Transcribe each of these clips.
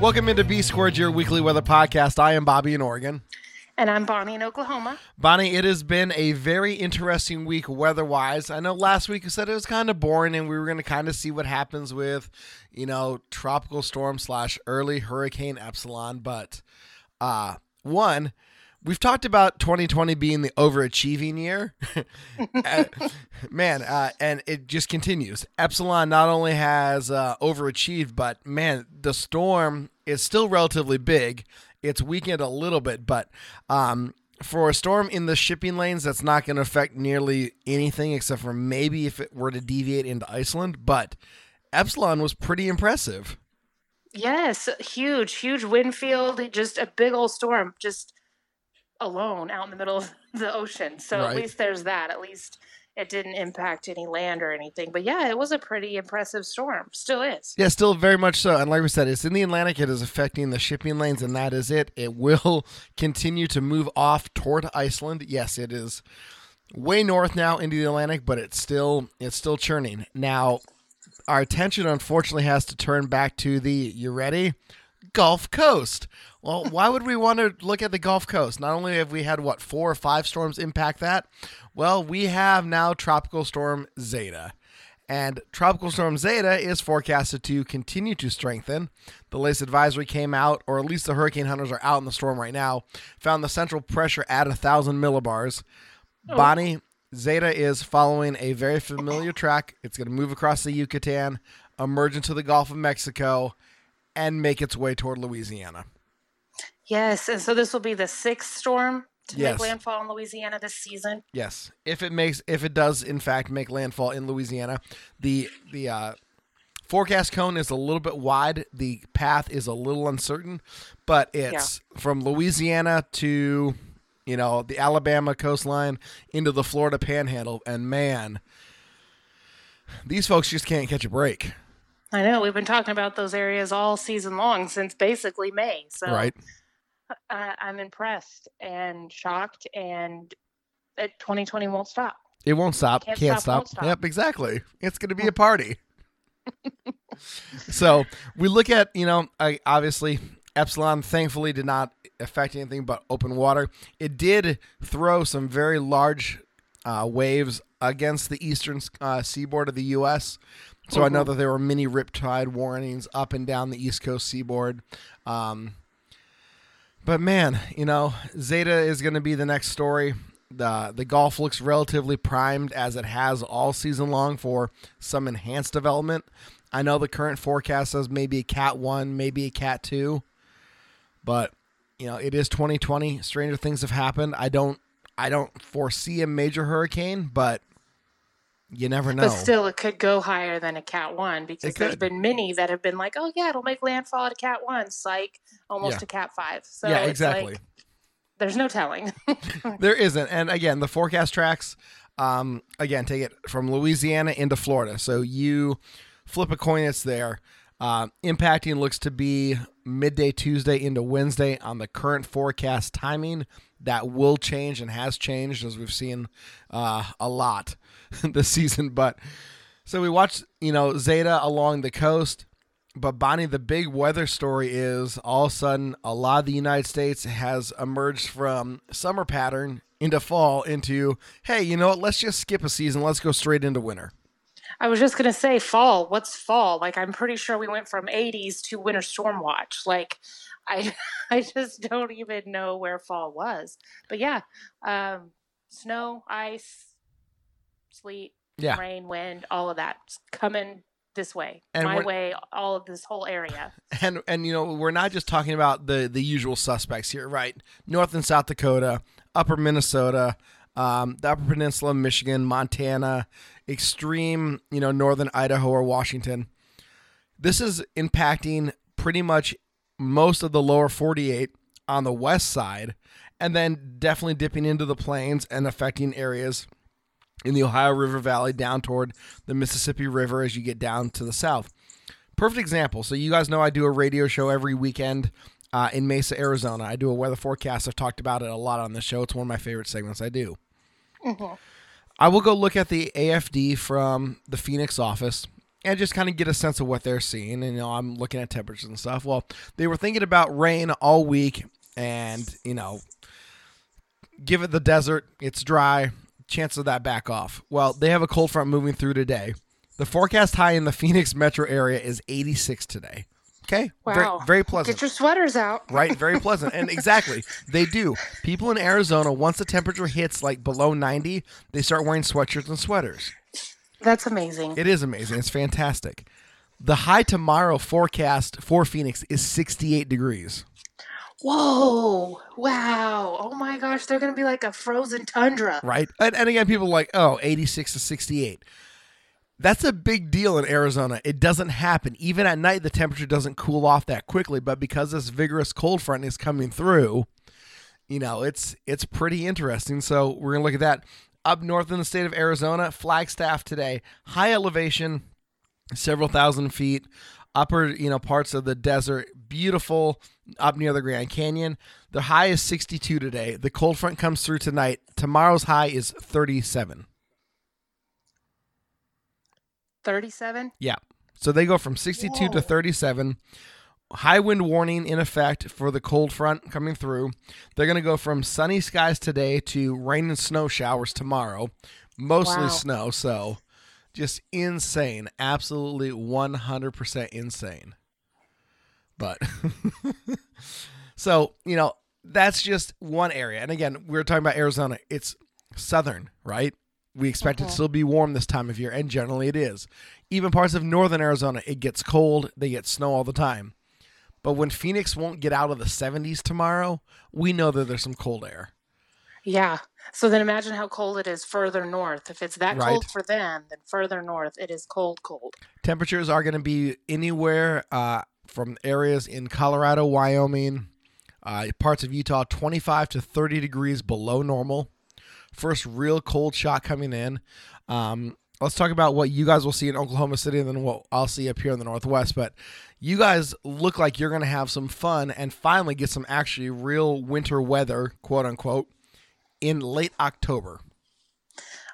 Welcome into B Squared, your weekly weather podcast. I am Bobby in Oregon. And I'm Bonnie in Oklahoma. Bonnie, it has been a very interesting week weather wise. I know last week you said it was kind of boring and we were going to kind of see what happens with, you know, tropical storm slash early hurricane Epsilon. But, uh, one, we've talked about 2020 being the overachieving year. Uh, man, uh, and it just continues. Epsilon not only has uh, overachieved, but man, the storm is still relatively big. It's weakened a little bit, but um, for a storm in the shipping lanes, that's not going to affect nearly anything except for maybe if it were to deviate into Iceland. But Epsilon was pretty impressive. Yes, huge, huge wind field, just a big old storm, just alone out in the middle of the ocean. So Right. at least there's that. At least it didn't impact any land or anything. But yeah, it was a pretty impressive storm. Still is. Yeah, still very much so. And like we said, it's in the Atlantic. It is affecting the shipping lanes, and that is it. It will continue to move off toward Iceland. Yes, it is way north now into the Atlantic, but it's still it's still churning. Now, our attention unfortunately has to turn back to the you ready? Gulf Coast. Well, why would we want to look at the Gulf Coast? Not only have we had what four or five storms impact that, well, we have now Tropical Storm Zeta. And Tropical Storm Zeta is forecasted to continue to strengthen. The latest advisory came out, or at least the hurricane hunters are out in the storm right now, found the central pressure at 1,000 millibars. Oh. Bonnie, Zeta is following a very familiar track. It's going to move across the Yucatan, emerge into the Gulf of Mexico, and make its way toward Louisiana. Yes, and so this will be the sixth storm to Yes. make landfall in Louisiana this season. Yes, if it makes, if it does in fact make landfall in Louisiana, the the uh, forecast cone is a little bit wide. The path is a little uncertain, but it's from Louisiana to you know the Alabama coastline into the Florida Panhandle, and man, these folks just can't catch a break. I know we've been talking about those areas all season long since basically May. So Right? uh, I'm impressed and shocked, and uh, 2020 won't stop. It won't stop. Can't, Can't stop. stop, won't stop. Yep, exactly. It's going to be a party. so we look at, you know, I, obviously Epsilon thankfully did not affect anything but open water. It did throw some very large uh, waves against the eastern uh, seaboard of the U.S. So I know that there were many riptide warnings up and down the east coast seaboard. Um, but man, you know, Zeta is going to be the next story. The the Gulf looks relatively primed as it has all season long for some enhanced development. I know the current forecast says maybe a Cat 1, maybe a Cat 2. But, you know, it is 2020. Stranger things have happened. I don't I don't foresee a major hurricane, but you never know. But still, it could go higher than a Cat 1 because there's been many that have been like, oh, yeah, it'll make landfall at a Cat 1, psych, almost Yeah. a Cat 5. So yeah, exactly. like, there's no telling. There isn't. And again, the forecast tracks, um, again, take it from Louisiana into Florida. So you flip a coin, it's there. Uh, impacting looks to be midday Tuesday into Wednesday on the current forecast timing. That will change and has changed as we've seen uh, a lot this season. But so we watched, you know, Zeta along the coast. But Bonnie, the big weather story is all of a sudden a lot of the United States has emerged from summer pattern into fall into hey, you know what? Let's just skip a season. Let's go straight into winter. I was just to say fall. What's fall? Like, I'm pretty sure we went from 80s to winter storm watch. Like, I, I just don't even know where fall was. But yeah, um, snow, ice, sleet, Yeah. rain, wind, all of that's coming this way, And my way, all of this whole area. And and you know we're not just talking about the the usual suspects here, right? North and South Dakota, Upper Minnesota, um, the Upper Peninsula, Michigan, Montana, extreme, you know, northern Idaho or Washington. This is impacting pretty much most of the lower 48, on the west side, and then definitely dipping into the plains and affecting areas in the Ohio River Valley down toward the Mississippi River as you get down to the south. Perfect example. So, you guys know I do a radio show every weekend uh, in Mesa, Arizona. I do a weather forecast. I've talked about it a lot on the show. It's one of my favorite segments I do. I will go look at the AFD from the Phoenix office and just kind of get a sense of what they're seeing. And, you know, I'm looking at temperatures and stuff. Well, they were thinking about rain all week and, you know, give it the desert. It's dry. Chance of that back off. Well, they have a cold front moving through today. The forecast high in the Phoenix metro area is 86 today. Okay. Very, Wow. very pleasant. Get your sweaters out. right? Very pleasant. And exactly, they do. People in Arizona, once the temperature hits like below 90, they start wearing sweatshirts and sweaters. That's amazing. It is amazing. It's fantastic. The high tomorrow forecast for Phoenix is 68 degrees. Whoa. Wow. Oh my gosh. They're going to be like a frozen tundra. right? And, and again, people are like, oh, 86 to 68. That's a big deal in Arizona. It doesn't happen. Even at night, the temperature doesn't cool off that quickly. But because this vigorous cold front is coming through, you know, it's it's pretty interesting. So we're gonna look at that. Up north in the state of Arizona, Flagstaff today, high elevation, several thousand feet, upper you know parts of the desert, beautiful up near the Grand Canyon. The high is 62 today. The cold front comes through tonight. Tomorrow's high is 37. 37. Yeah. So they go from 62 to 37. High wind warning in effect for the cold front coming through. They're going to go from sunny skies today to rain and snow showers tomorrow. Mostly Wow. snow, so just insane. Absolutely 100% insane. But so, you know, that's just one area. And again, we are talking about Arizona. It's southern, right? We expect it to still be warm this time of year, and generally it is. Even parts of northern Arizona, it gets cold. They get snow all the time. But when Phoenix won't get out of the 70s tomorrow, we know that there's some cold air. Yeah. So then imagine how cold it is further north. If it's that Right. cold for them, then further north it is cold, cold. Temperatures are going to be anywhere uh, from areas in Colorado, Wyoming, uh, parts of Utah, 25 to 30 degrees below normal. First real cold shot coming in. Um, let's talk about what you guys will see in Oklahoma City and then what I'll see up here in the Northwest. But you guys look like you're going to have some fun and finally get some actually real winter weather, quote unquote, in late October.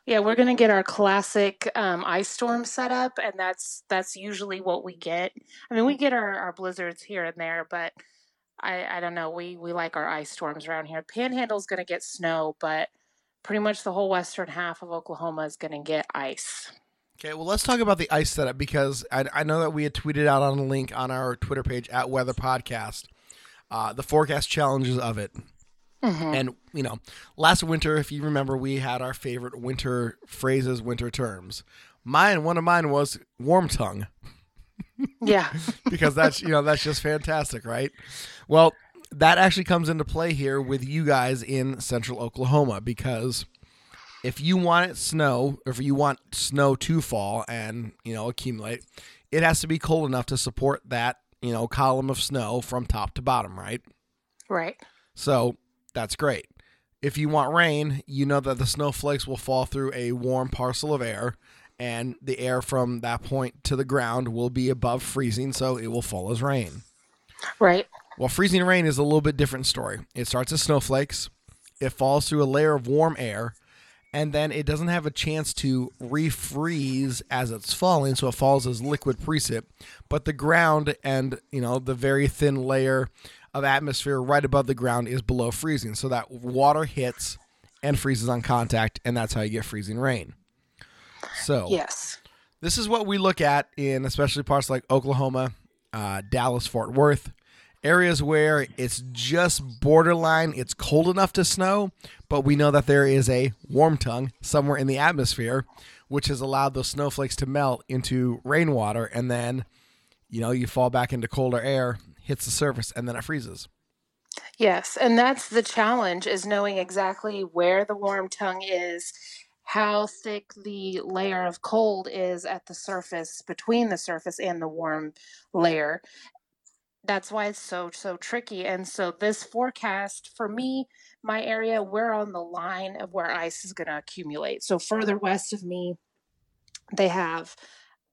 Yeah, we're gonna get our classic um, ice storm set up, and that's that's usually what we get. I mean, we get our, our blizzards here and there, but I I don't know. We we like our ice storms around here. Panhandle's gonna get snow, but pretty much the whole western half of Oklahoma is gonna get ice. Okay, well, let's talk about the ice setup because I, I know that we had tweeted out on a link on our Twitter page at Weather Podcast uh, the forecast challenges of it. Mm-hmm. And, you know, last winter, if you remember, we had our favorite winter phrases, winter terms. Mine, one of mine was warm tongue Yeah, because that's, you know, that's just fantastic, right? Well, that actually comes into play here with you guys in central Oklahoma because if you want it snow, if you want snow to fall and, you know, accumulate, it has to be cold enough to support that, you know, column of snow from top to bottom, right? right. So that's great. If you want rain, you know that the snowflakes will fall through a warm parcel of air, and the air from that point to the ground will be above freezing, so it will fall as rain. Right. Well, freezing rain is a little bit different story. It starts as snowflakes, it falls through a layer of warm air, and then it doesn't have a chance to refreeze as it's falling, so it falls as liquid precip. But the ground and you know the very thin layer of atmosphere right above the ground is below freezing, so that water hits and freezes on contact, and that's how you get freezing rain. So Yes. this is what we look at in especially parts like Oklahoma, uh, Dallas, Fort Worth, areas where it's just borderline. It's cold enough to snow, but we know that there is a warm tongue somewhere in the atmosphere, which has allowed those snowflakes to melt into rainwater, and then you know you fall back into colder air, hits the surface, and then it freezes. Yes, and that's the challenge is knowing exactly where the warm tongue is, how thick the layer of cold is at the surface between the surface and the warm layer. that's why it's so so tricky and so this forecast for me my area we're on the line of where ice is going to accumulate so further west of me they have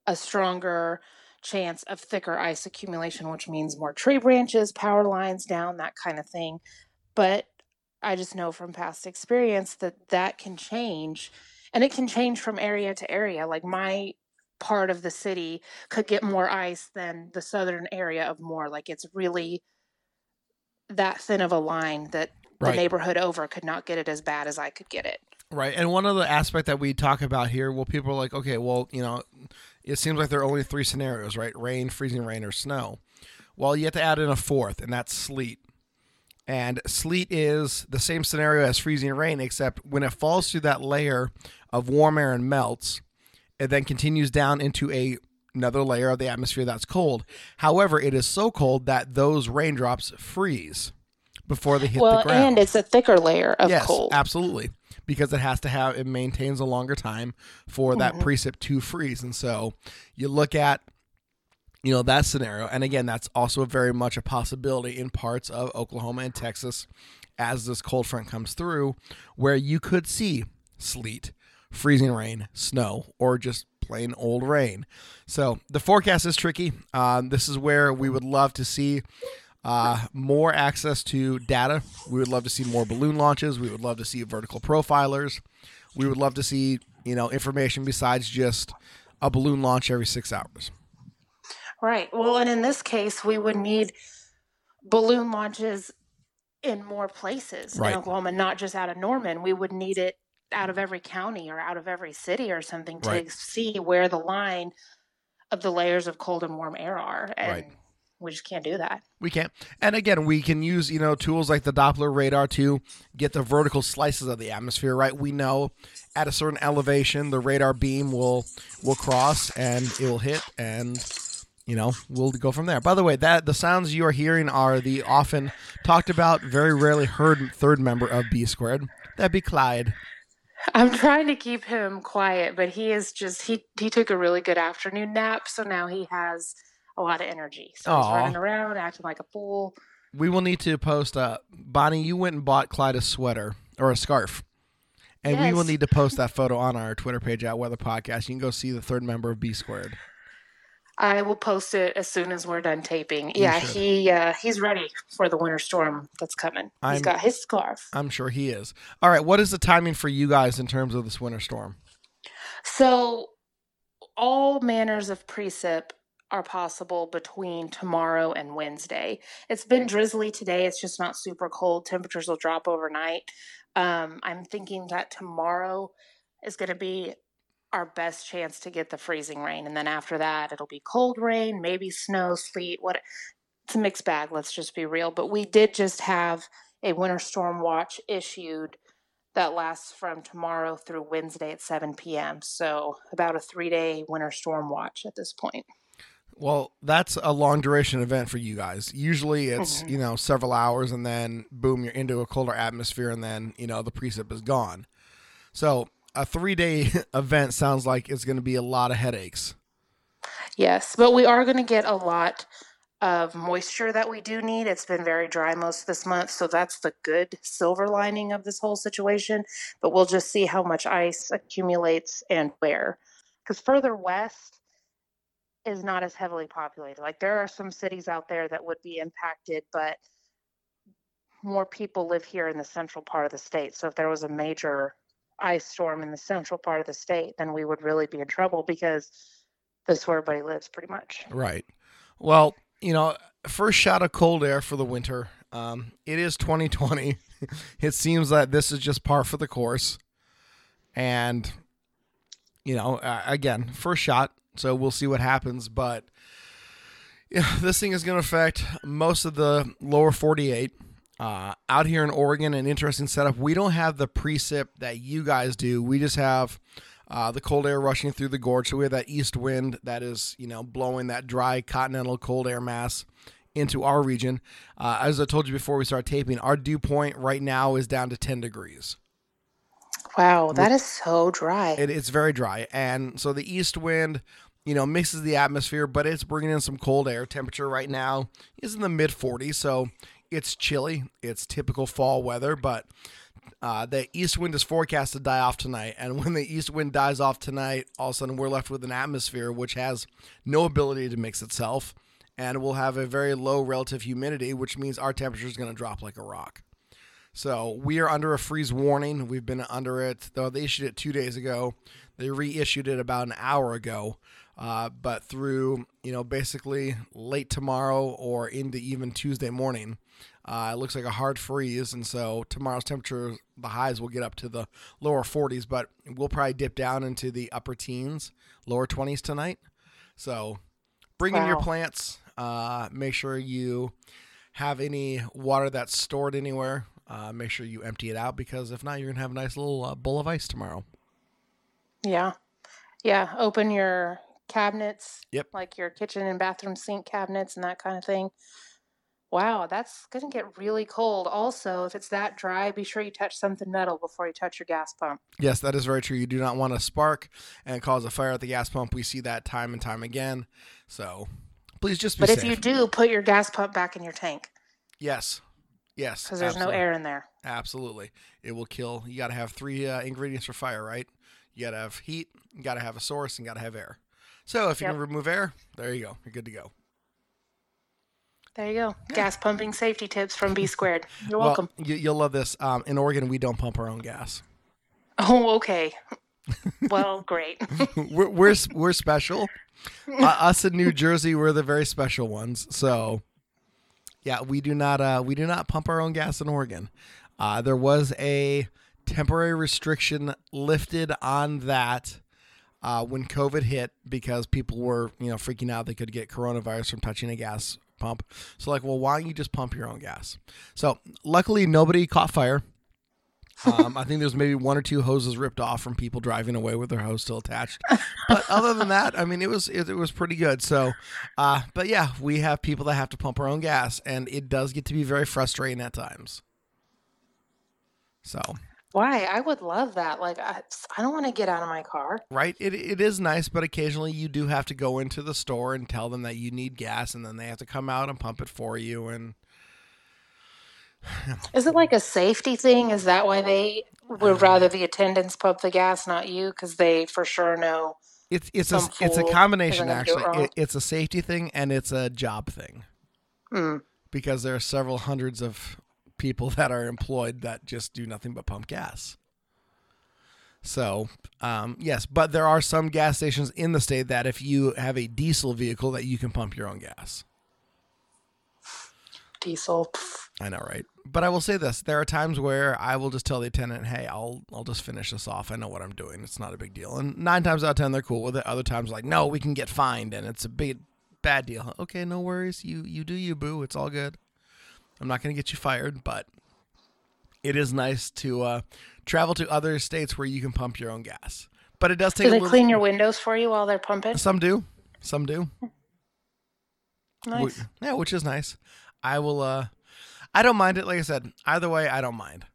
a stronger chance of thicker ice accumulation which means more tree branches power lines down that kind of thing but i just know from past experience that that can change and it can change from area to area like my part of the city could get more ice than the southern area of Moore. Like it's really that thin of a line that Right. the neighborhood over could not get it as bad as I could get it. Right. And one of the aspect that we talk about here, well, people are like, okay, well, you know, it seems like there are only three scenarios, right? Rain, freezing rain, or snow. Well, you have to add in a fourth, and that's sleet. And sleet is the same scenario as freezing rain, except when it falls through that layer of warm air and melts, it then continues down into a another layer of the atmosphere that's cold. However, it is so cold that those raindrops freeze before they hit well, the ground. and it's a thicker layer of yes, cold. absolutely, because it has to have it maintains a longer time for that Mm-hmm. precip to freeze, and so you look at you know that scenario, and again, that's also very much a possibility in parts of Oklahoma and Texas as this cold front comes through, where you could see sleet, freezing rain, snow, or just plain old rain. So the forecast is tricky. Um, this is where we would love to see uh, more access to data. We would love to see more balloon launches. We would love to see vertical profilers. We would love to see you know information besides just a balloon launch every six hours. Right. Well, and in this case, we would need balloon launches in more places Right. in Oklahoma, not just out of Norman. We would need it out of every county or out of every city or something to Right. see where the line of the layers of cold and warm air are. And Right. We just can't do that. We can't. And again, we can use, you know, tools like the Doppler radar to get the vertical slices of the atmosphere, right? We know at a certain elevation the radar beam will will cross and it will hit and you know, we'll go from there. By the way, that the sounds you are hearing are the often talked about, very rarely heard third member of B squared. That'd be Clyde. I'm trying to keep him quiet, but he is just he he took a really good afternoon nap, so now he has a lot of energy. So he's Aw. running around acting like a fool. We will need to post uh Bonnie, you went and bought Clyde a sweater or a scarf. And we will need to post that photo on our Twitter page at Weather Podcast. You can go see the third member of B squared. I will post it as soon as we're done taping. Yeah, should. he uh, he's ready for the winter storm that's coming. I'm- He's got his scarf. I'm sure he is. All right, what is the timing for you guys in terms of this winter storm? So all manners of precip are possible between tomorrow and Wednesday. It's been drizzly today. It's just not super cold. Temperatures will drop overnight. Um, I'm thinking that tomorrow is going to be our best chance to get the freezing rain, and then after that, it'll be cold rain, maybe snow, sleet. What? It's a mixed bag. Let's just be real. But we did just have a winter storm watch issued that lasts from tomorrow through Wednesday at 7 p.m. So about a three day winter storm watch at this point. Well, that's a long duration event for you guys. Usually it's, mm-hmm. you know, several hours and then boom, you're into a colder atmosphere and then, you know, the precip is gone. So, a 3-day event sounds like it's going to be a lot of headaches. Yes, but we are going to get a lot of moisture that we do need. It's been very dry most of this month, so that's the good silver lining of this whole situation. But we'll just see how much ice accumulates and where. Because further west is not as heavily populated. Like there are some cities out there that would be impacted, but more people live here in the central part of the state. So if there was a major ice storm in the central part of the state, then we would really be in trouble because that's where everybody lives pretty much. Right. Well, you know, first shot of cold air for the winter. Um, it is 2020. it seems that this is just par for the course. And, you know, uh, again, first shot. So we'll see what happens. But yeah, this thing is going to affect most of the lower 48. Uh, out here in Oregon, an interesting setup. We don't have the precip that you guys do. We just have uh, the cold air rushing through the gorge. So we have that east wind that is, you know, blowing that dry continental cold air mass into our region. Uh, as I told you before we start taping, our dew point right now is down to 10 degrees. Wow, that is so dry. It, it's very dry, and so the east wind you know, mixes the atmosphere, but it's bringing in some cold air. Temperature right now is in the mid 40s, so it's chilly. It's typical fall weather, but uh, the east wind is forecast to die off tonight. And when the east wind dies off tonight, all of a sudden we're left with an atmosphere which has no ability to mix itself. And we'll have a very low relative humidity, which means our temperature is going to drop like a rock. So we are under a freeze warning. We've been under it, though they issued it two days ago. They reissued it about an hour ago. Uh, but through, you know, basically late tomorrow or into even Tuesday morning, uh, it looks like a hard freeze. And so tomorrow's temperature, the highs will get up to the lower 40s, but we'll probably dip down into the upper teens, lower 20s tonight. So bring in your plants. Uh, make sure you have any water that's stored anywhere. Uh, make sure you empty it out because if not, you're going to have a nice little uh, bowl of ice tomorrow. Yeah. Yeah. Open your cabinets. Yep. Like your kitchen and bathroom sink cabinets and that kind of thing. Wow, that's going to get really cold. Also, if it's that dry, be sure you touch something metal before you touch your gas pump. Yes, that is very true. You do not want to spark and cause a fire at the gas pump. We see that time and time again. So please just be But safe. if you do, put your gas pump back in your tank yes, yes, because there's absolutely. no air in there. Absolutely, it will kill. You got to have three uh, ingredients for fire, right? You got to have heat, you got to have a source, and got to have air. So if you Yep. can remove air, there you go. You're good to go. There you go. Gas pumping safety tips from B squared. You're Well, welcome. you, you'll love this. Um, in Oregon, we don't pump our own gas. Oh, okay. well, great. we're we're, we're special. uh, us in New Jersey, we're the very special ones. So, yeah, we do not uh, we do not pump our own gas in Oregon. Uh, there was a temporary restriction lifted on that uh, when COVID hit because people were you know freaking out they could get coronavirus from touching a gas pump. So like, well, why don't you just pump your own gas? So luckily, nobody caught fire. Um, I think there's maybe one or two hoses ripped off from people driving away with their hose still attached. But other than that, I mean, it was it, it was pretty good. So, uh, but yeah, we have people that have to pump our own gas, and it does get to be very frustrating at times. So, Why? I would love that. Like, I, I don't want to get out of my car. right, it it is nice, but occasionally you do have to go into the store and tell them that you need gas, and then they have to come out and pump it for you. And Is it like a safety thing? Is that why they would rather the attendants pump the gas, not you? Because they for sure know. it's it's a it's a combination do it actually. It, it's a safety thing and it's a job thing. Hmm. because there are several hundreds of people that are employed that just do nothing but pump gas. So, um, yes, but there are some gas stations in the state that if you have a diesel vehicle that you can pump your own gas. Diesel. I know, right? But I will say this: there are times where I will just tell the attendant, "Hey, I'll I'll just finish this off. I know what I'm doing. It's not a big deal." And nine times out of ten, they're cool with it. Other times, like, "No, we can get fined, and it's a big bad deal." Okay, no worries. You you do you, boo. It's all good. I'm not going to get you fired, but it is nice to uh, travel to other states where you can pump your own gas. But it does take Do they little. clean your windows for you while they're pumping? Some do, some do. Nice. Yeah, which is nice. I will. uh I don't mind it. Like I said, either way, I don't mind.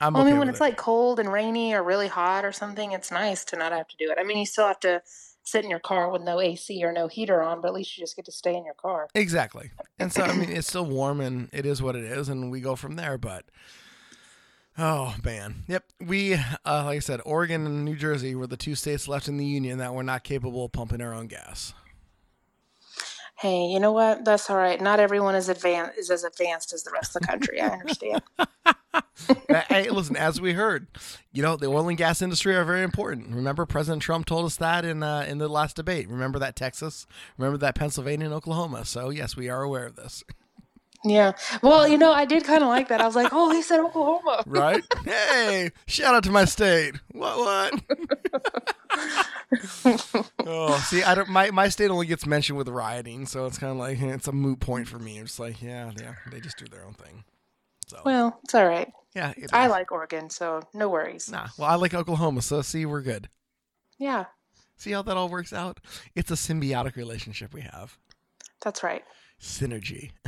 I'm Well, I mean, when it's it. like cold and rainy or really hot or something, it's nice to not have to do it. I mean, you still have to sit in your car with no AC or no heater on, but at least you just get to stay in your car. exactly. And so I mean, it's still warm and it is what it is, and we go from there. But oh man, yep. We uh, like I said, Oregon and New Jersey were the two states left in the union that were not capable of pumping our own gas. Hey, you know what? That's all right. Not everyone is advanced is as advanced as the rest of the country. I understand. hey, listen, as we heard, you know, the oil and gas industry are very important. Remember, President Trump told us that in uh, in the last debate. Remember that Texas, remember that Pennsylvania and Oklahoma. So yes, we are aware of this, Yeah. Well, you know, I did kind of like that. I was like, oh, he said Oklahoma. right? hey, shout out to my state. What what? oh, see, I don't. My my state only gets mentioned with rioting, so it's kind of like it's a moot point for me. It's like, yeah, yeah, they just do their own thing. So Well, it's all right. yeah, I like Oregon, so no worries. Nah, well, I like Oklahoma, so see, we're good. Yeah, See how that all works out? It's a symbiotic relationship we have. that's right. Synergy.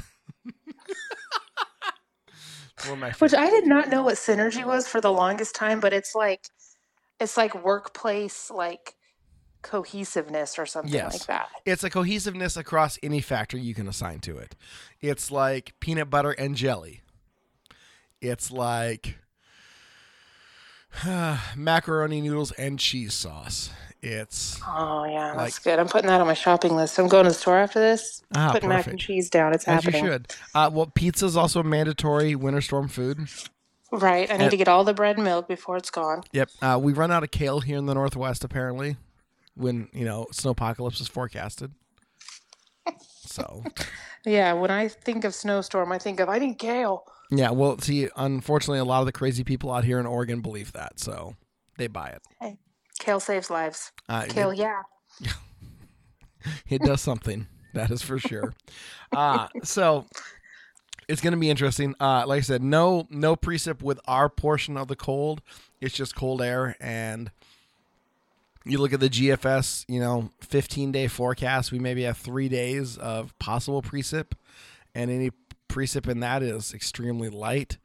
One of my Which I did not know what synergy was for the longest time, but it's like it's like workplace like cohesiveness or something Yes. like that. It's a cohesiveness across any factor you can assign to it. It's like peanut butter and jelly. It's like macaroni noodles and cheese sauce. It's Oh yeah, that's good. I'm putting that on my shopping list. I'm going to the store after this. Ah, putting mac and cheese down. It's as happening. you should. Uh, well, pizza is also a mandatory winter storm food. Right. I need And- to get all the bread and milk before it's gone. Yep. Uh, we run out of kale here in the Northwest, apparently, when, you know, snowpocalypse is forecasted. So, Yeah, when I think of snowstorm, I think of I need kale. Yeah, well, see, unfortunately, a lot of the crazy people out here in Oregon believe that. So they buy it. Hey, kale saves lives. Uh, Kale, yeah. it does something that is for sure uh so it's going to be interesting uh like i said no no precip with our portion of the cold it's just cold air and you look at the gfs you know 15 day forecast we maybe have three days of possible precip and any precip in that is extremely light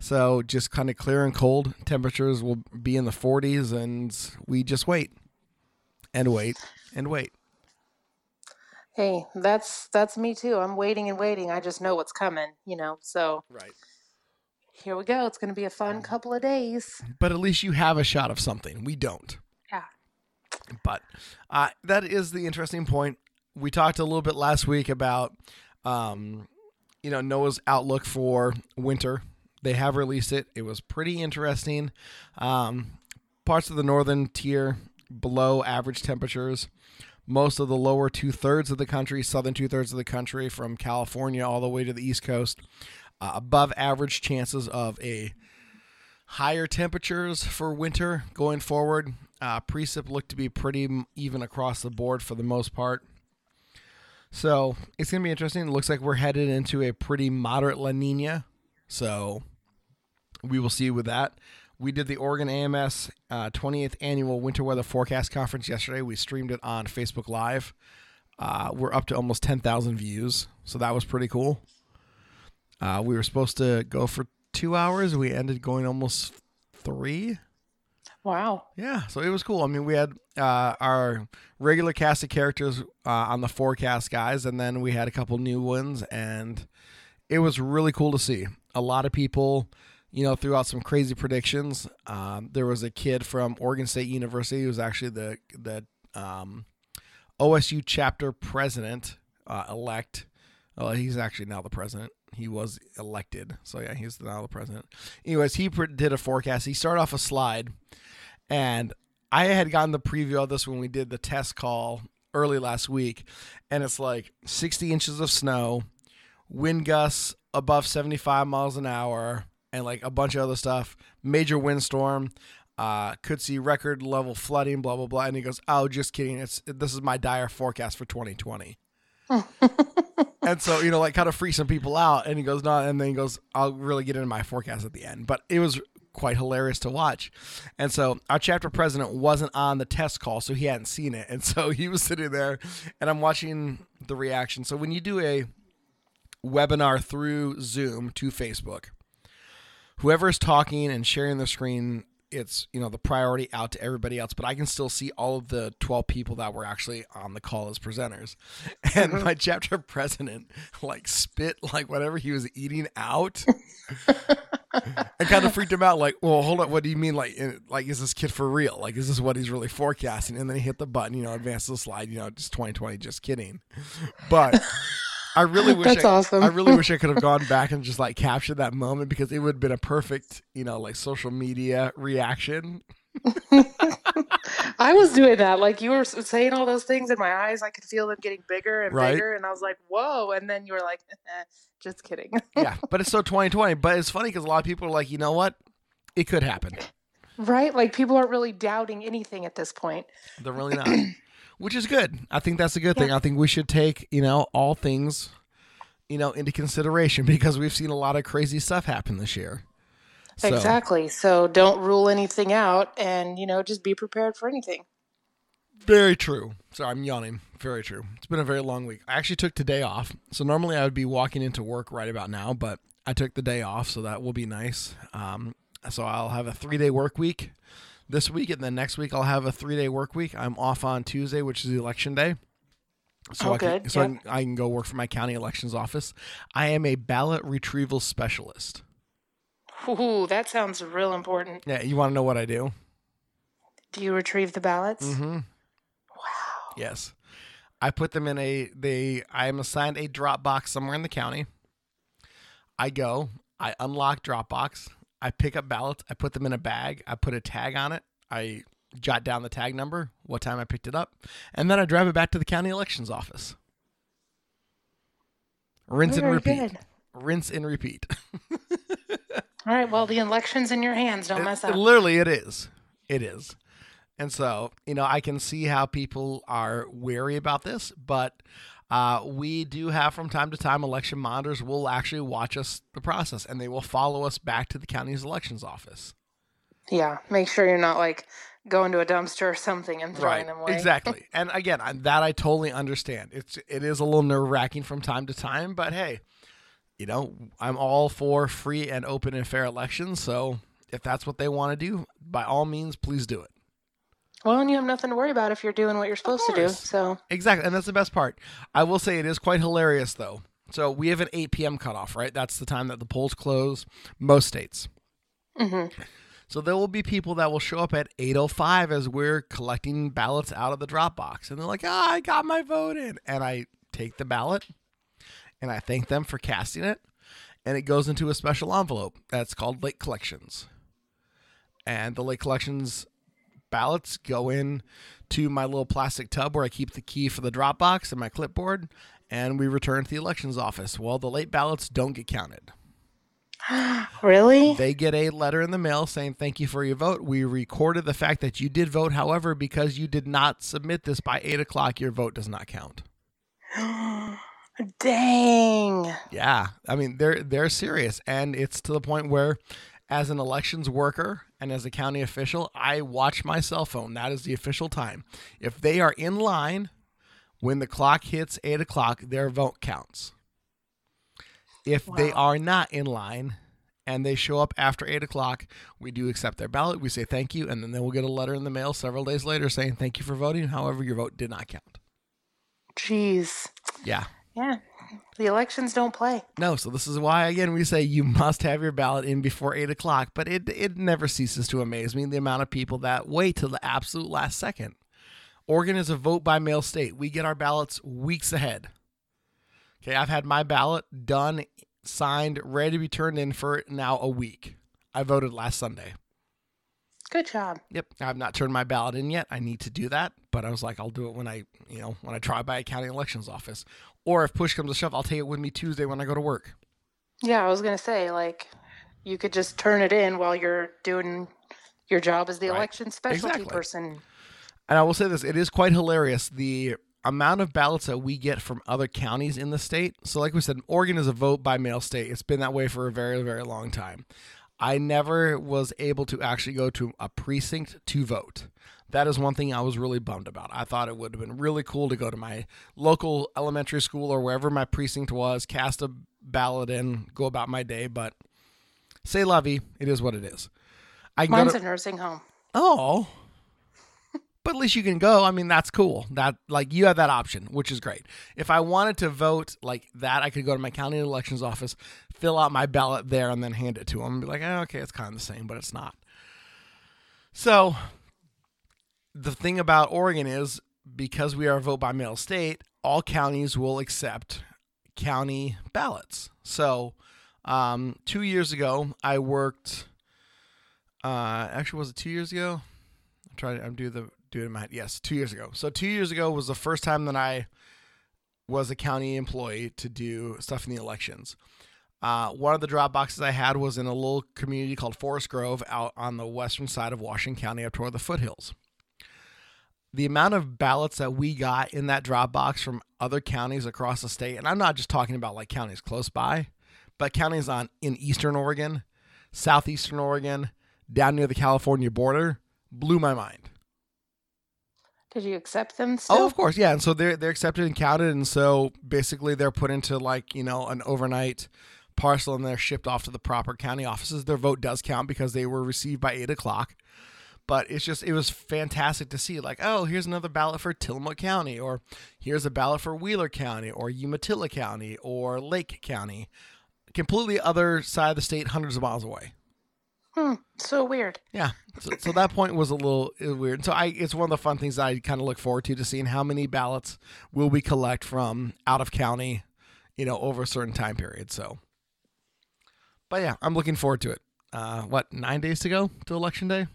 so just kind of clear and cold temperatures will be in the 40s and we just wait and wait and wait Hey, that's that's me too. I'm waiting and waiting. I just know what's coming, you know. So right here we go. It's going to be a fun couple of days. but at least you have a shot of something. We don't. Yeah. But uh, that is the interesting point. We talked a little bit last week about, um, you know, NOAA's outlook for winter. They have released it. It was pretty interesting. Um, parts of the northern tier below average temperatures. Most of the lower two thirds of the country, southern two thirds of the country, from California all the way to the East Coast, uh, above average chances of a higher temperatures for winter going forward. Uh, precip looked to be pretty even across the board for the most part. So it's going to be interesting. It looks like we're headed into a pretty moderate La Nina. So we will see with that. We did the Oregon AMS uh, 28th annual winter weather forecast conference yesterday. We streamed it on Facebook Live. Uh, we're up to almost 10,000 views. So that was pretty cool. Uh, we were supposed to go for two hours. We ended going almost three. Wow. Yeah, so it was cool. I mean, we had uh, our regular cast of characters uh, on the forecast guys, and then we had a couple new ones, and it was really cool to see. A lot of people, you know, threw out some crazy predictions. Um, there was a kid from Oregon State University who was actually the the um, OSU chapter president uh, elect. Well, he's actually now the president. He was elected, so yeah, he's now the president. Anyways, he did a forecast. He started off a slide, and I had gotten the preview of this when we did the test call early last week, and it's like 60 inches of snow, wind gusts above 75 miles an hour, and like a bunch of other stuff. Major windstorm. Uh, could see record level flooding, blah blah blah. And he goes, "Oh, just kidding. It's this is my dire forecast for 2020." and so you know, like kind of freak some people out. And he goes, "No," and then he goes, "I'll really get into my forecast at the end." But it was quite hilarious to watch. And so our chapter president wasn't on the test call, so he hadn't seen it. And so he was sitting there, and I'm watching the reaction. So when you do a webinar through Zoom to Facebook, whoever is talking and sharing the screen it's you know the priority out to everybody else but i can still see all of the 12 people that were actually on the call as presenters. And my chapter president like spit like whatever he was eating out. And kind of freaked him out like well hold on what do you mean like eh, like is this kid for real? Like is this what he's really forecasting? And then he hit the button you know advance the slide you know just 2020 just kidding. But I really wish That's I, awesome. I really wish I could have gone back and just like captured that moment because it would have been a perfect, you know, like social media reaction. I was doing that. Like you were saying all those things in my eyes, I could feel them getting bigger and Right. bigger, and I was like, "Whoa!" And then you were like, eh, "Just kidding." yeah, but it's so 2020. But it's funny because a lot of people are like, you know what, it could happen. right? Like people aren't really doubting anything at this point. They're really not, which is good. I think that's a good thing. I think we should take you know all things, you know, into consideration because we've seen a lot of crazy stuff happen this year. So, Exactly. So don't rule anything out, and you know, just be prepared for anything. Very true. Sorry, I'm yawning. Very true. It's been a very long week. I actually took today off. So normally I would be walking into work right about now, but I took the day off, so that will be nice. Um, so I'll have a three day work week this week, and then next week I'll have a three day work week. I'm off on Tuesday, which is the election day. So Oh, I can, so I, can, I can go work for my county elections office. I am a ballot retrieval specialist. Ooh, that sounds real important. Yeah, you want to know what I do? Do you retrieve the ballots? Mm-hmm. Yes. I put them in a they I am assigned a Dropbox somewhere in the county. I go, I unlock Dropbox, I pick up ballots, I put them in a bag, I put a tag on it, I jot down the tag number, what time I picked it up, and then I drive it back to the county elections office. Rinse Very and repeat. good. Rinse and repeat. All right. Well, the election's in your hands. Don't mess up. Literally, it is. It is. And so, you know, I can see how people are wary about this, but uh, we do have from time to time election monitors will actually watch us the process and they will follow us back to the county's elections office. Yeah. Make sure you're not like going to a dumpster or something and throwing them away. Exactly. and again, I, that I totally understand. It's it is a little nerve wracking from time to time, but hey, you know, I'm all for free and open and fair elections. So if that's what they want to do, by all means, please do it. Well, and you have nothing to worry about if you're doing what you're supposed to do. So, Exactly, and that's the best part. I will say it is quite hilarious though. So we have an 8 p.m. cutoff, right? That's the time that the polls close. Most states. So there will be people that will show up at 8:05 as we're collecting ballots out of the drop box, and they're like, "Ah, I got my vote in," and I take the ballot, and I thank them for casting it, and it goes into a special envelope that's called late collections, and the late collections ballots go in to my little plastic tub where I keep the key for the drop box and my clipboard, and we return to the elections office. Well, the late ballots don't get counted. really? They get a letter in the mail saying, Thank you for your vote. We recorded the fact that you did vote. However, because you did not submit this by 8 o'clock, your vote does not count. Dang. Yeah. I mean, they're they're serious. And it's to the point where as an elections worker and as a county official, I watch my cell phone. That is the official time. If they are in line when the clock hits eight o'clock, their vote counts. If they are not in line and they show up after eight o'clock, we do accept their ballot. We say thank you, and then they will get a letter in the mail several days later saying thank you for voting. However, your vote did not count. Jeez. Yeah. Yeah. The elections don't play. No, so this is why again we say you must have your ballot in before eight o'clock. But it it never ceases to amaze me the amount of people that wait till the absolute last second. Oregon is a vote by mail state. We get our ballots weeks ahead. Okay, I've had my ballot done, signed, ready to be turned in for now a week. I voted last Sunday. Good job. Yep, I've not turned my ballot in yet. I need to do that, but I was like, I'll do it when I, you know, when I try by a county elections office, or if push comes to shove, I'll take it with me Tuesday when I go to work. Yeah, I was going to say, like, you could just turn it in while you're doing your job as the Right. election specialty Exactly. person. And I will say this: it is quite hilarious the amount of ballots that we get from other counties in the state. So, like we said, Oregon is a vote by mail state. It's been that way for a very, very long time. I never was able to actually go to a precinct to vote. That is one thing I was really bummed about. I thought it would have been really cool to go to my local elementary school or wherever my precinct was, cast a ballot in, go about my day. But say lovey, it is what it is. I Mine's to- a nursing home. Oh. But at least you can go. I mean, that's cool. That like you have that option, which is great. If I wanted to vote like that, I could go to my county elections office, fill out my ballot there, and then hand it to them and be like, oh, okay, it's kind of the same, but it's not. So the thing about Oregon is because we are a vote by mail state, all counties will accept county ballots. So um, two years ago, I worked. Uh, actually, was it two years ago? I'm trying. I'm doing the doing it in my head. Yes, two years ago. So two years ago was the first time that I was a county employee to do stuff in the elections. Uh, one of the drop boxes I had was in a little community called Forest Grove out on the western side of Washington County up toward the foothills. The amount of ballots that we got in that drop box from other counties across the state, and I'm not just talking about like counties close by, but counties on in eastern Oregon, southeastern Oregon, down near the California border, blew my mind. Did you accept them oh, still? Oh, of course, yeah. And so they're they're accepted and counted, and so basically they're put into like you know an overnight parcel, and they're shipped off to the proper county offices. Their vote does count because they were received by eight o'clock. But it's just it was fantastic to see like, oh, here's another ballot for Tillamook County, or here's a ballot for Wheeler County, or Umatilla County, or Lake County, completely other side of the state, hundreds of miles away. Hmm, so weird. Yeah. So, so that point was a little uh, weird. So I, it's one of the fun things I kind of look forward to to seeing how many ballots will we collect from out of county, you know, over a certain time period. So, but yeah, I'm looking forward to it. Uh, what nine days to go to election day?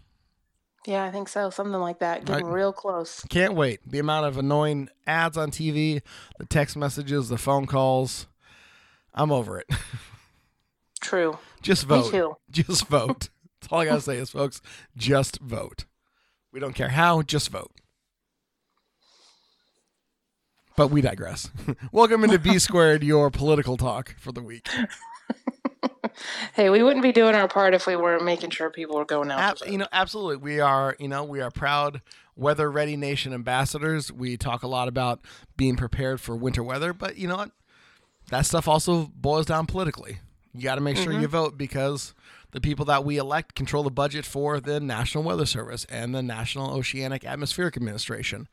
Yeah, I think so. Something like that. Getting Right. real close. Can't wait. The amount of annoying ads on TV, the text messages, the phone calls. I'm over it. True. Just Me vote. too. Just vote. That's all I gotta say is, folks, just vote. We don't care how, just vote. But we digress. Welcome into B squared, your political talk for the week. Hey, we wouldn't be doing our part if we weren't making sure people were going out. Ab- you know, absolutely. We are, you know, we are proud weather ready nation ambassadors. We talk a lot about being prepared for winter weather, but you know what? That stuff also boils down politically. You got to make sure you mm-hmm. vote because the people that we elect control the budget for the National Weather Service and the National Oceanic Atmospheric Administration.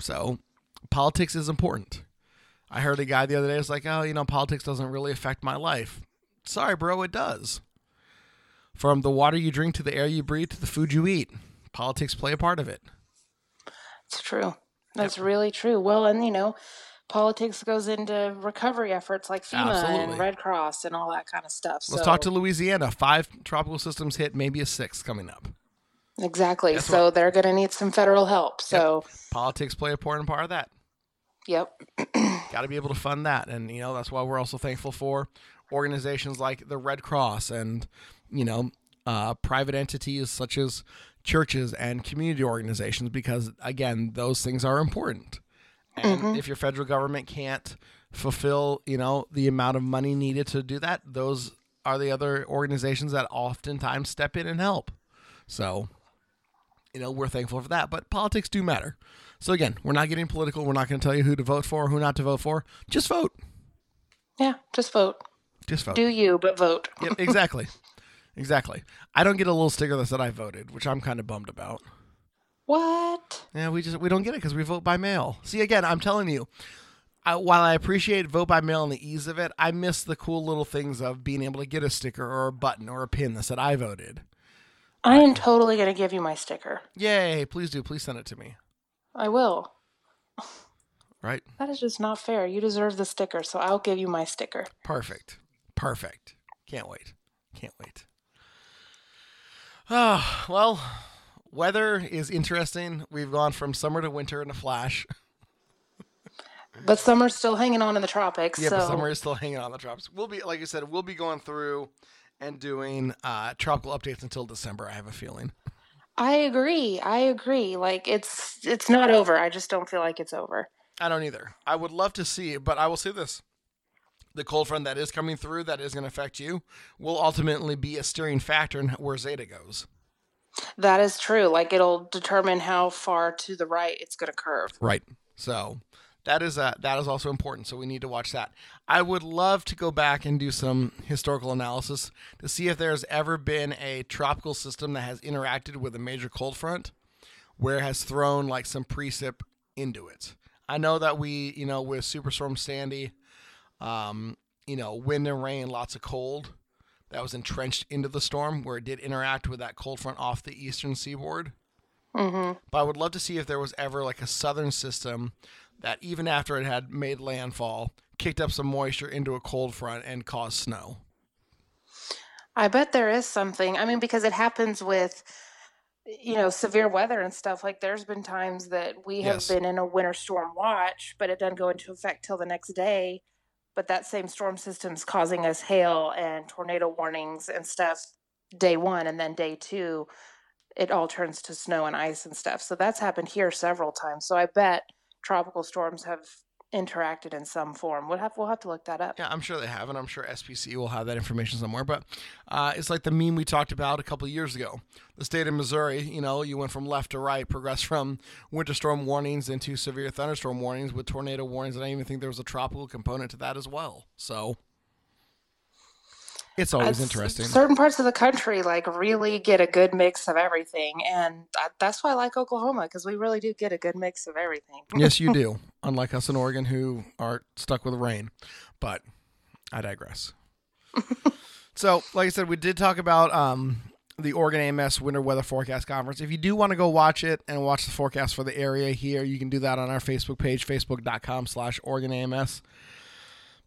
So, politics is important. I heard a guy the other day was like, "Oh, you know, politics doesn't really affect my life." Sorry, bro, it does. From the water you drink to the air you breathe to the food you eat, politics play a part of it. It's true. That's really true. Well, and you know, politics goes into recovery efforts like FEMA Absolutely. and Red Cross and all that kind of stuff. Let's so, talk to Louisiana. Five tropical systems hit, maybe a sixth coming up. exactly. Guess So they're going to need some federal help. So, Politics play a important part of that. yep. Got to be able to fund that, and you know that's why we're also thankful for organizations like the Red Cross and you know uh, private entities such as churches and community organizations because again those things are important. And mm-hmm. if your federal government can't fulfill you know the amount of money needed to do that, those are the other organizations that oftentimes step in and help. So you know, we're thankful for that. But politics do matter. So again, we're not getting political. We're not going to tell you who to vote for, who not to vote for. Just vote. Yeah, just vote. Just vote. Do you, but vote. Yep, exactly. exactly. I don't get a little sticker that said I voted, which I'm kind of bummed about. What? Yeah, we just we don't get it because we vote by mail. See, again, I'm telling you, I, while I appreciate vote by mail and the ease of it, I miss the cool little things of being able to get a sticker or a button or a pin that said I voted. I am totally going to give you my sticker. Yay! Please do. Please send it to me. I will. Right? That is just not fair. You deserve the sticker, so I'll give you my sticker. Perfect. Perfect. Can't wait. Can't wait. Oh, well, weather is interesting. We've gone from summer to winter in a flash. But summer's still hanging on in the tropics. Yeah, so but summer is still hanging on in the tropics. We'll be, like I said, we'll be going through and doing uh, tropical updates until December. I have a feeling. I agree. I agree. Like it's it's not over. I just don't feel like it's over. I don't either. I would love to see, but I will say this: the cold front that is coming through, that is going to affect you, will ultimately be a steering factor in where Zeta goes. That is true. Like it'll determine how far to the right it's going to curve. Right. So that is uh, that is also important. So we need to watch that. I would love to go back and do some historical analysis to see if there's ever been a tropical system that has interacted with a major cold front where it has thrown like some precip into it. I know that we, you know, with Superstorm Sandy, um, you know, wind and rain, lots of cold that was entrenched into the storm where it did interact with that cold front off the eastern seaboard. Mm-hmm. But I would love to see if there was ever like a southern system that even after it had made landfall, kicked up some moisture into a cold front and caused snow. I bet there is something. I mean, because it happens with, you know, severe weather and stuff. Like there's been times that we have Yes. been in a winter storm watch, but it doesn't go into effect till the next day. But that same storm system's causing us hail and tornado warnings and stuff day one, and then day two, it all turns to snow and ice and stuff. So that's happened here several times. So I bet tropical storms have interacted in some form. We'll have we'll have to look that up. Yeah, I'm sure they have, and I'm sure SPC will have that information somewhere. But uh, it's like the meme we talked about a couple years ago. The state of Missouri, you know, you went from left to right, progressed from winter storm warnings into severe thunderstorm warnings with tornado warnings, and I even think there was a tropical component to that as well. So It's always It's- interesting. Certain parts of the country like really get a good mix of everything, and that, that's why I like Oklahoma because we really do get a good mix of everything. yes, you do. Unlike us in Oregon, who are stuck with rain. But I digress. so, like I said, we did talk about um, the Oregon AMS Winter Weather Forecast Conference. If you do want to go watch it and watch the forecast for the area here, you can do that on our Facebook page, facebook.com slash Oregon AMS.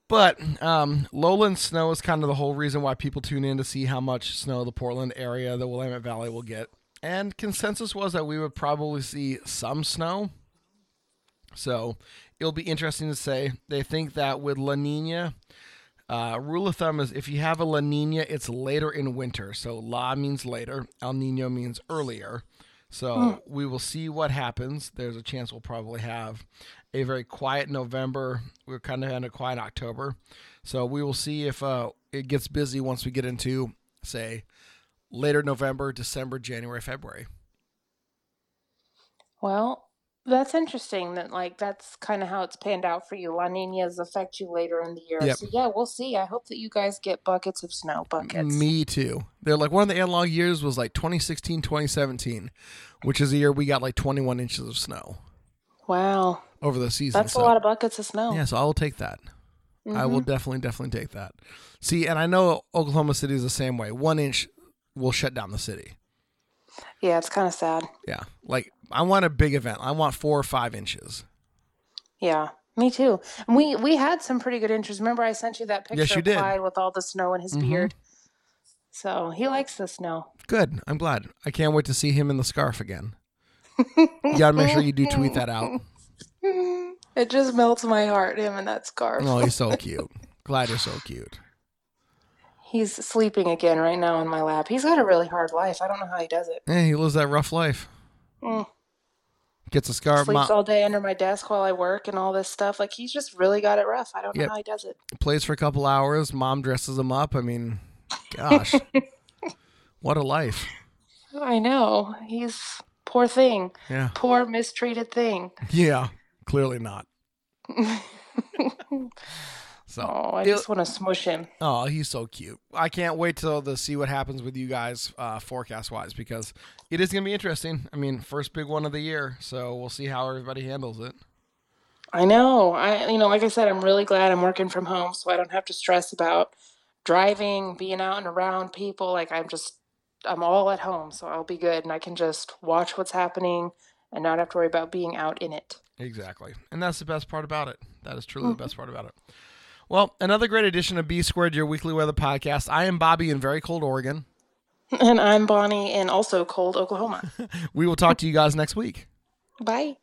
But um, lowland snow is kind of the whole reason why people tune in to see how much snow the Portland area, the Willamette Valley will get. And consensus was that we would probably see some snow. So it'll be interesting to say. They think that with La Nina, uh, rule of thumb is if you have a La Nina, it's later in winter. So La means later, El Nino means earlier. So we will see what happens. There's a chance we'll probably have a very quiet November. We're kind of in a quiet October. So we will see if uh, it gets busy once we get into, say, later November, December, January, February. Well, that's interesting. That like that's kind of how it's panned out for you. La Ninas affect you later in the year. Yep. So yeah, we'll see. I hope that you guys get buckets of snow. Buckets. Me too. They're like one of the analog years was like 2016, 2017, which is the year we got like 21 inches of snow Wow, over the season. that's so, a lot of buckets of snow. Yeah, so I will take that. I will definitely, definitely take that. See, and I know Oklahoma City is the same way. One inch will shut down the city. Yeah, it's kind of sad. Yeah, like I want a big event. I want four or five inches. Yeah, me too. And we we had some pretty good inches. Remember, I sent you that picture Yes, you of did. Clyde with all the snow in his Mhm. beard. So he likes the snow. Good. I'm glad. I can't wait to see him in the scarf again. You gotta make sure you do tweet that out. It just melts my heart, him in that scarf. Oh, he's so cute. Glad you're so cute. He's sleeping again right now in my lap. He's got a really hard life. I don't know how he does it. Yeah, he lives that rough life. Mm. Gets a scarf. Sleeps Mom, all day under my desk while I work and all this stuff. Like he's just really got it rough. I don't Yep. know how he does it. plays for a couple hours. Mom dresses him up. I mean, gosh, what a life. I know. He's poor thing. Yeah, Poor mistreated thing. yeah. Clearly not. So, Oh, I just want to smush him. oh, he's so cute. I can't wait till to see what happens with you guys uh, forecast wise because it is gonna be interesting. I mean, first big one of the year, so we'll see how everybody handles it. I know. I you know, like I said, I'm really glad I'm working from home so I don't have to stress about driving, being out and around people. Like I'm just I'm all at home, so I'll be good and I can just watch what's happening and not have to worry about being out in it. Exactly. And that's the best part about it. That is truly the mm-hmm. best part about it. Well, another great edition of B Squared, your weekly weather podcast. I am Bobby in very cold Oregon. And I'm Bonnie in also cold Oklahoma. We will talk to you guys next week. Bye.